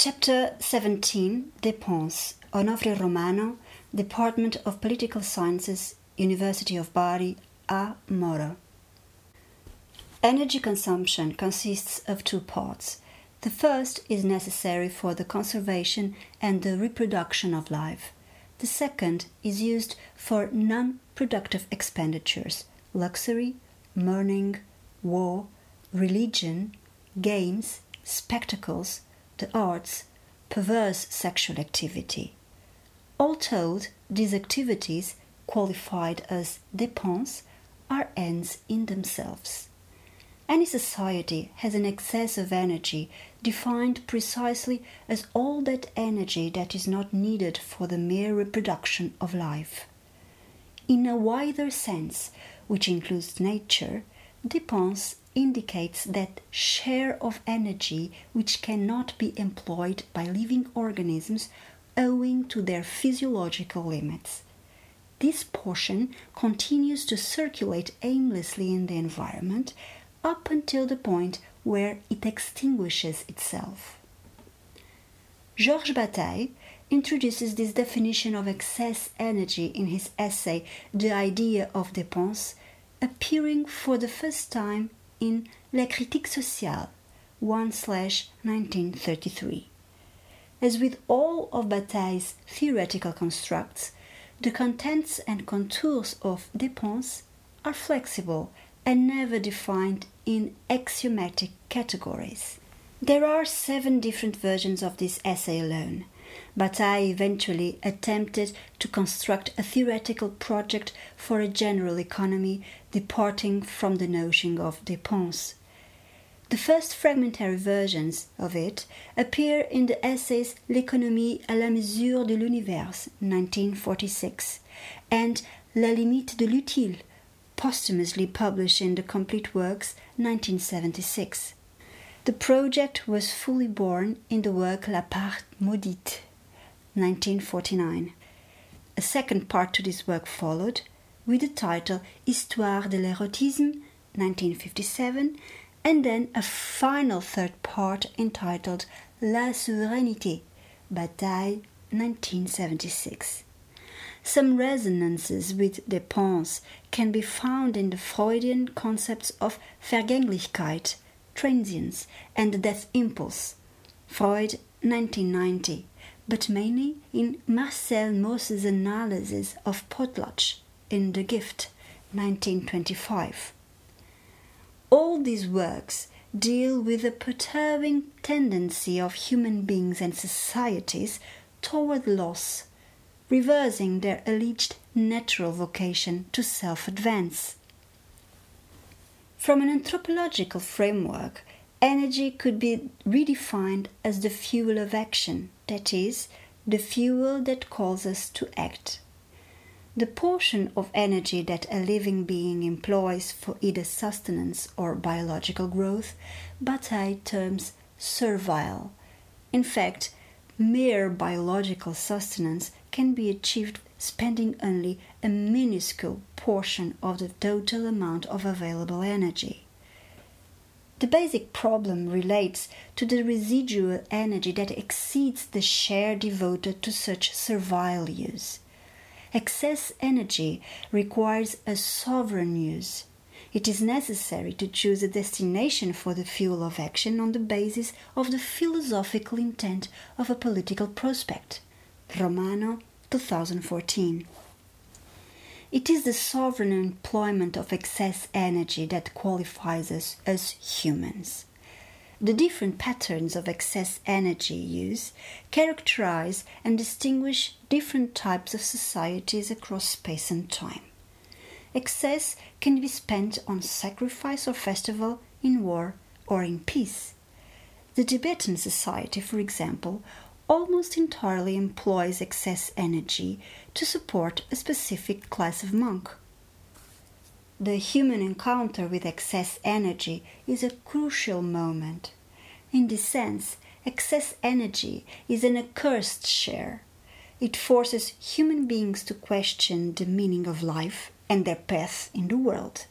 Chapter 17 Dépenses Onofrio Romano, Department of Political Sciences, University of Bari, A. Moro. Energy consumption consists of two parts. The first is necessary for the conservation and the reproduction of life. The second is used for non productive expenditures, luxury, mourning, war, religion, games, spectacles, the arts, perverse sexual activity. All told, these activities, qualified as dépenses, are ends in themselves. Any society has an excess of energy defined precisely as all that energy that is not needed for the mere reproduction of life. In a wider sense, which includes nature, dépense indicates that share of energy which cannot be employed by living organisms owing to their physiological limits. This portion continues to circulate aimlessly in the environment up until the point where it extinguishes itself. Georges Bataille introduces this definition of excess energy in his essay The Idea of Dépense, appearing for the first time in La Critique sociale 1 1933. As with all of Bataille's theoretical constructs, the contents and contours of dépense are flexible and never defined in axiomatic categories. There are seven different versions of this essay alone. Bataille eventually attempted to construct a theoretical project for a general economy departing from the notion of dépense. The first fragmentary versions of it appear in the essays L'économie à la mesure de l'univers, 1946, and La limite de l'utile, posthumously published in the Complete Works, 1976. The project was fully born in the work La part maudite, 1949. A second part to this work followed, with the title Histoire de l'érotisme, 1957, and then a final third part entitled La souveraineté, Bataille, 1976. Some resonances with Dépense can be found in the Freudian concepts of Vergänglichkeit, transience, and death impulse, Freud, 1990, but mainly in Marcel Mauss's analysis of potlatch in The Gift, 1925. All these works deal with the perturbing tendency of human beings and societies toward loss, reversing their alleged natural vocation to self advance. From an anthropological framework, energy could be redefined as the fuel of action, that is, the fuel that calls us to act. The portion of energy that a living being employs for either sustenance or biological growth, Bataille terms servile. In fact, mere biological sustenance can be achieved spending only a minuscule portion of the total amount of available energy. The basic problem relates to the residual energy that exceeds the share devoted to such servile use. Excess energy requires a sovereign use. It is necessary to choose a destination for the fuel of action on the basis of the philosophical intent of a political prospect. Romano, 2014. It is the sovereign employment of excess energy that qualifies us as humans. The different patterns of excess energy use characterize and distinguish different types of societies across space and time. Excess can be spent on sacrifice or festival, in war or in peace. The Tibetan society, for example, almost entirely employs excess energy to support a specific class of monk. The human encounter with excess energy is a crucial moment. In this sense, excess energy is an accursed share. It forces human beings to question the meaning of life and their path in the world.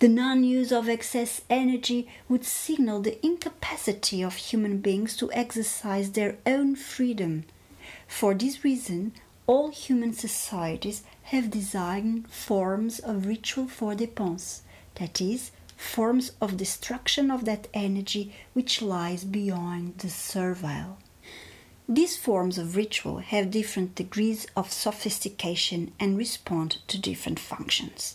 The non use of excess energy would signal the incapacity of human beings to exercise their own freedom. For this reason, all human societies have designed forms of ritual for dépense, that is, forms of destruction of that energy which lies beyond the servile. These forms of ritual have different degrees of sophistication and respond to different functions.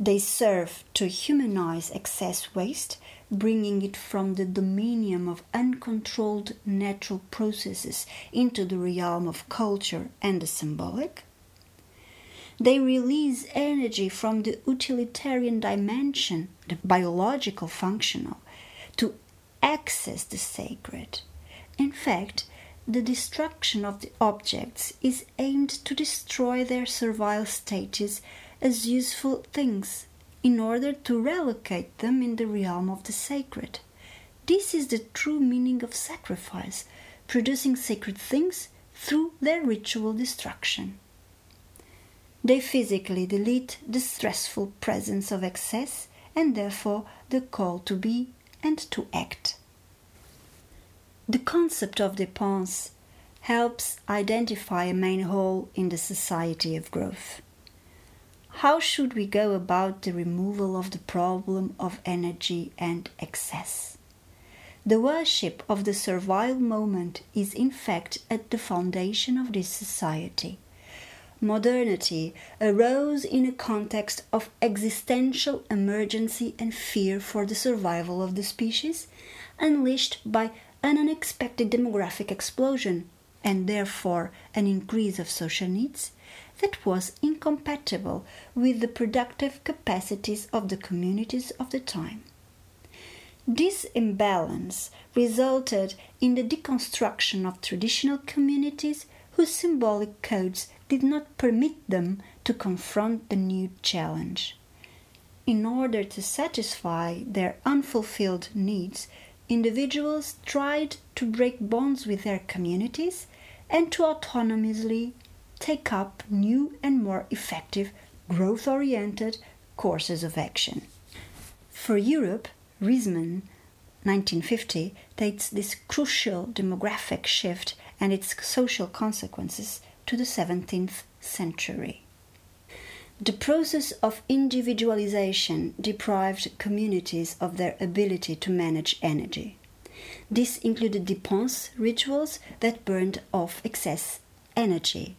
They serve to humanize excess waste, bringing it from the dominion of uncontrolled natural processes into the realm of culture and the symbolic. They release energy from the utilitarian dimension, the biological functional, to access the sacred. In fact, the destruction of the objects is aimed to destroy their servile status as useful things in order to relocate them in the realm of the sacred. This is the true meaning of sacrifice, producing sacred things through their ritual destruction. They physically delete the stressful presence of excess and therefore the call to be and to act. The concept of dépense helps identify a main hole in the society of growth. How should we go about the removal of the problem of energy and excess? The worship of the servile moment is in fact at the foundation of this society. Modernity arose in a context of existential emergency and fear for the survival of the species, unleashed by an unexpected demographic explosion and therefore an increase of social needs that was incompatible with the productive capacities of the communities of the time. This imbalance resulted in the deconstruction of traditional communities whose symbolic codes did not permit them to confront the new challenge. In order to satisfy their unfulfilled needs, individuals tried to break bonds with their communities and to autonomously take up new and more effective growth oriented courses of action. For Europe, Riesman 1950 dates this crucial demographic shift and its social consequences to the 17th century. The process of individualization deprived communities of their ability to manage energy. This included dépense rituals that burned off excess energy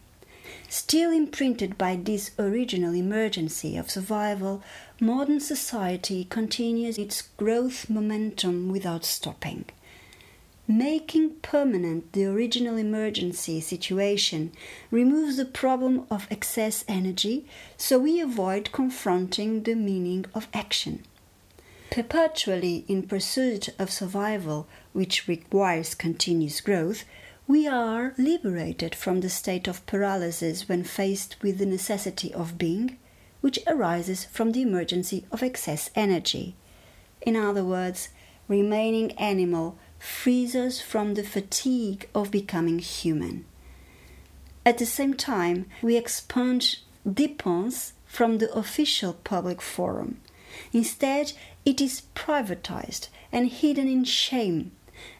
Still imprinted by this original emergency of survival, modern society continues its growth momentum without stopping. Making permanent the original emergency situation removes the problem of excess energy, so we avoid confronting the meaning of action. Perpetually in pursuit of survival, which requires continuous growth, we are liberated from the state of paralysis when faced with the necessity of being, which arises from the emergency of excess energy. In other words, remaining animal frees us from the fatigue of becoming human. At the same time, we expunge dépense from the official public forum. Instead, it is privatized and hidden in shame,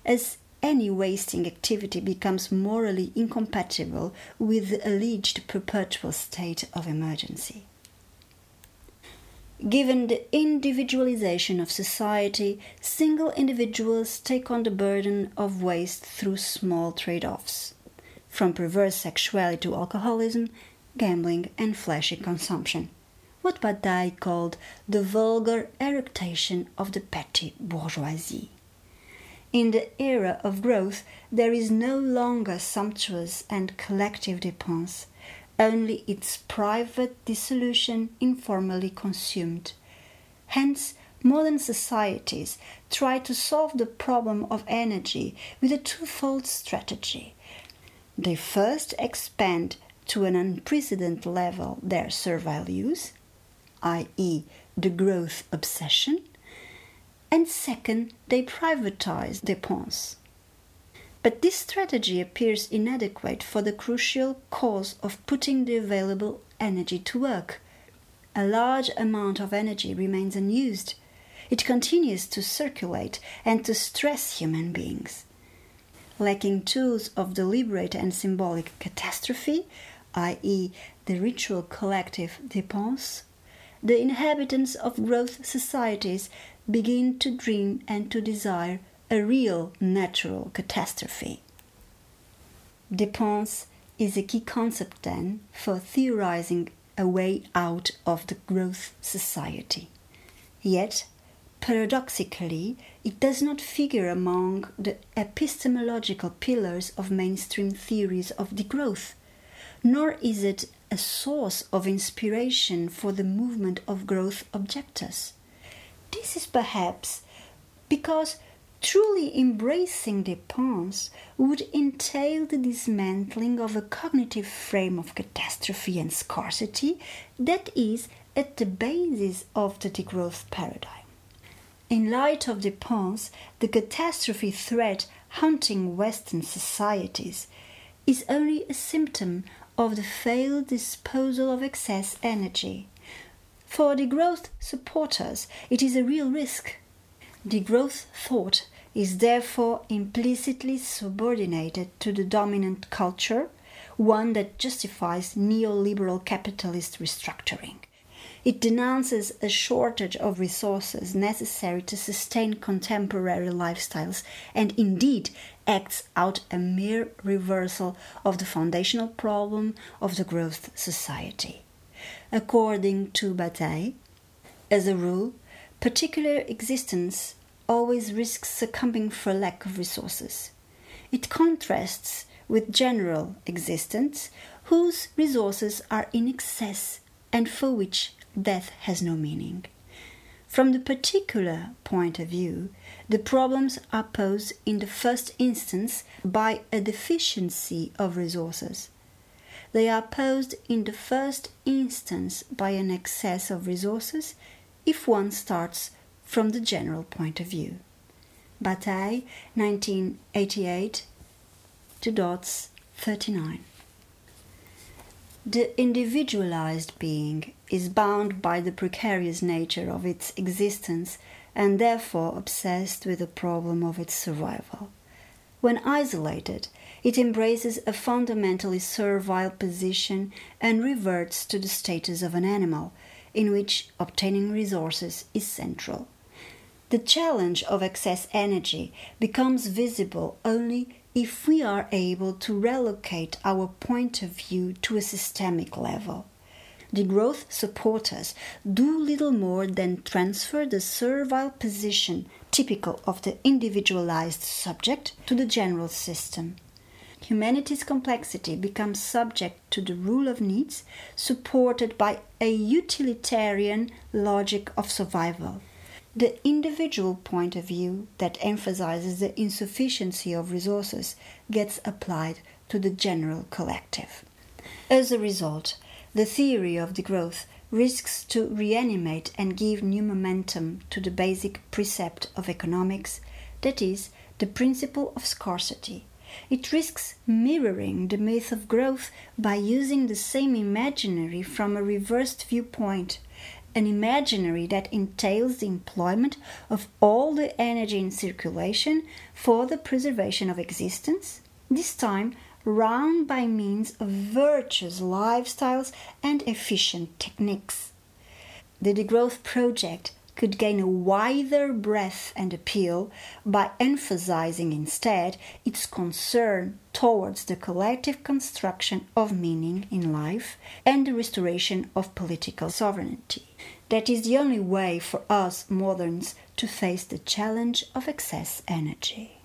as any wasting activity becomes morally incompatible with the alleged perpetual state of emergency. Given the individualization of society, single individuals take on the burden of waste through small trade offs, from perverse sexuality to alcoholism, gambling, and flashy consumption. What Bataille called the vulgar eructation of the petty bourgeoisie. In the era of growth, there is no longer sumptuous and collective dépense, only its private dissolution informally consumed. Hence, modern societies try to solve the problem of energy with a twofold strategy. They first expand to an unprecedented level their servile use, i.e., the growth obsession, and second, they privatize dépense. But this strategy appears inadequate for the crucial cause of putting the available energy to work. a large amount of energy remains unused. It continues to circulate and to stress human beings. Lacking tools of deliberate and symbolic catastrophe, i.e., the ritual collective dépense, the inhabitants of growth societies begin to dream and to desire a real natural catastrophe. Dépense is a key concept then for theorizing a way out of the growth society. Yet, paradoxically, it does not figure among the epistemological pillars of mainstream theories of degrowth, nor is it a source of inspiration for the movement of growth objectors. This is perhaps because truly embracing the dépense would entail the dismantling of a cognitive frame of catastrophe and scarcity that is at the basis of the degrowth paradigm. In light of the dépense, the catastrophe threat haunting Western societies is only a symptom of the failed disposal of excess energy. For degrowth supporters, it is a real risk. Degrowth thought is therefore implicitly subordinated to the dominant culture, one that justifies neoliberal capitalist restructuring. It denounces a shortage of resources necessary to sustain contemporary lifestyles and indeed acts out a mere reversal of the foundational problem of the growth society. According to Bataille, as a rule, particular existence always risks succumbing for lack of resources. It contrasts with general existence, whose resources are in excess and for which death has no meaning. From the particular point of view, the problems are posed in the first instance by a deficiency of resources. They are posed in the first instance by an excess of resources if one starts from the general point of view. Bataille, 1988, to dots 39. The individualized being is bound by the precarious nature of its existence and therefore obsessed with the problem of its survival. When isolated, it embraces a fundamentally servile position and reverts to the status of an animal, in which obtaining resources is central. The challenge of excess energy becomes visible only if we are able to relocate our point of view to a systemic level. Degrowth supporters do little more than transfer the servile position typical of the individualized subject to the general system. Humanity's complexity becomes subject to the rule of needs, supported by a utilitarian logic of survival. The individual point of view that emphasizes the insufficiency of resources gets applied to the general collective. As a result, the theory of degrowth risks to reanimate and give new momentum to the basic precept of economics, that is, the principle of scarcity. It risks mirroring the myth of growth by using the same imaginary from a reversed viewpoint, an imaginary that entails the employment of all the energy in circulation for the preservation of existence, this time round by means of virtuous lifestyles and efficient techniques. The degrowth project could gain a wider breadth and appeal by emphasizing instead its concern towards the collective construction of meaning in life and the restoration of political sovereignty. That is the only way for us moderns to face the challenge of excess energy.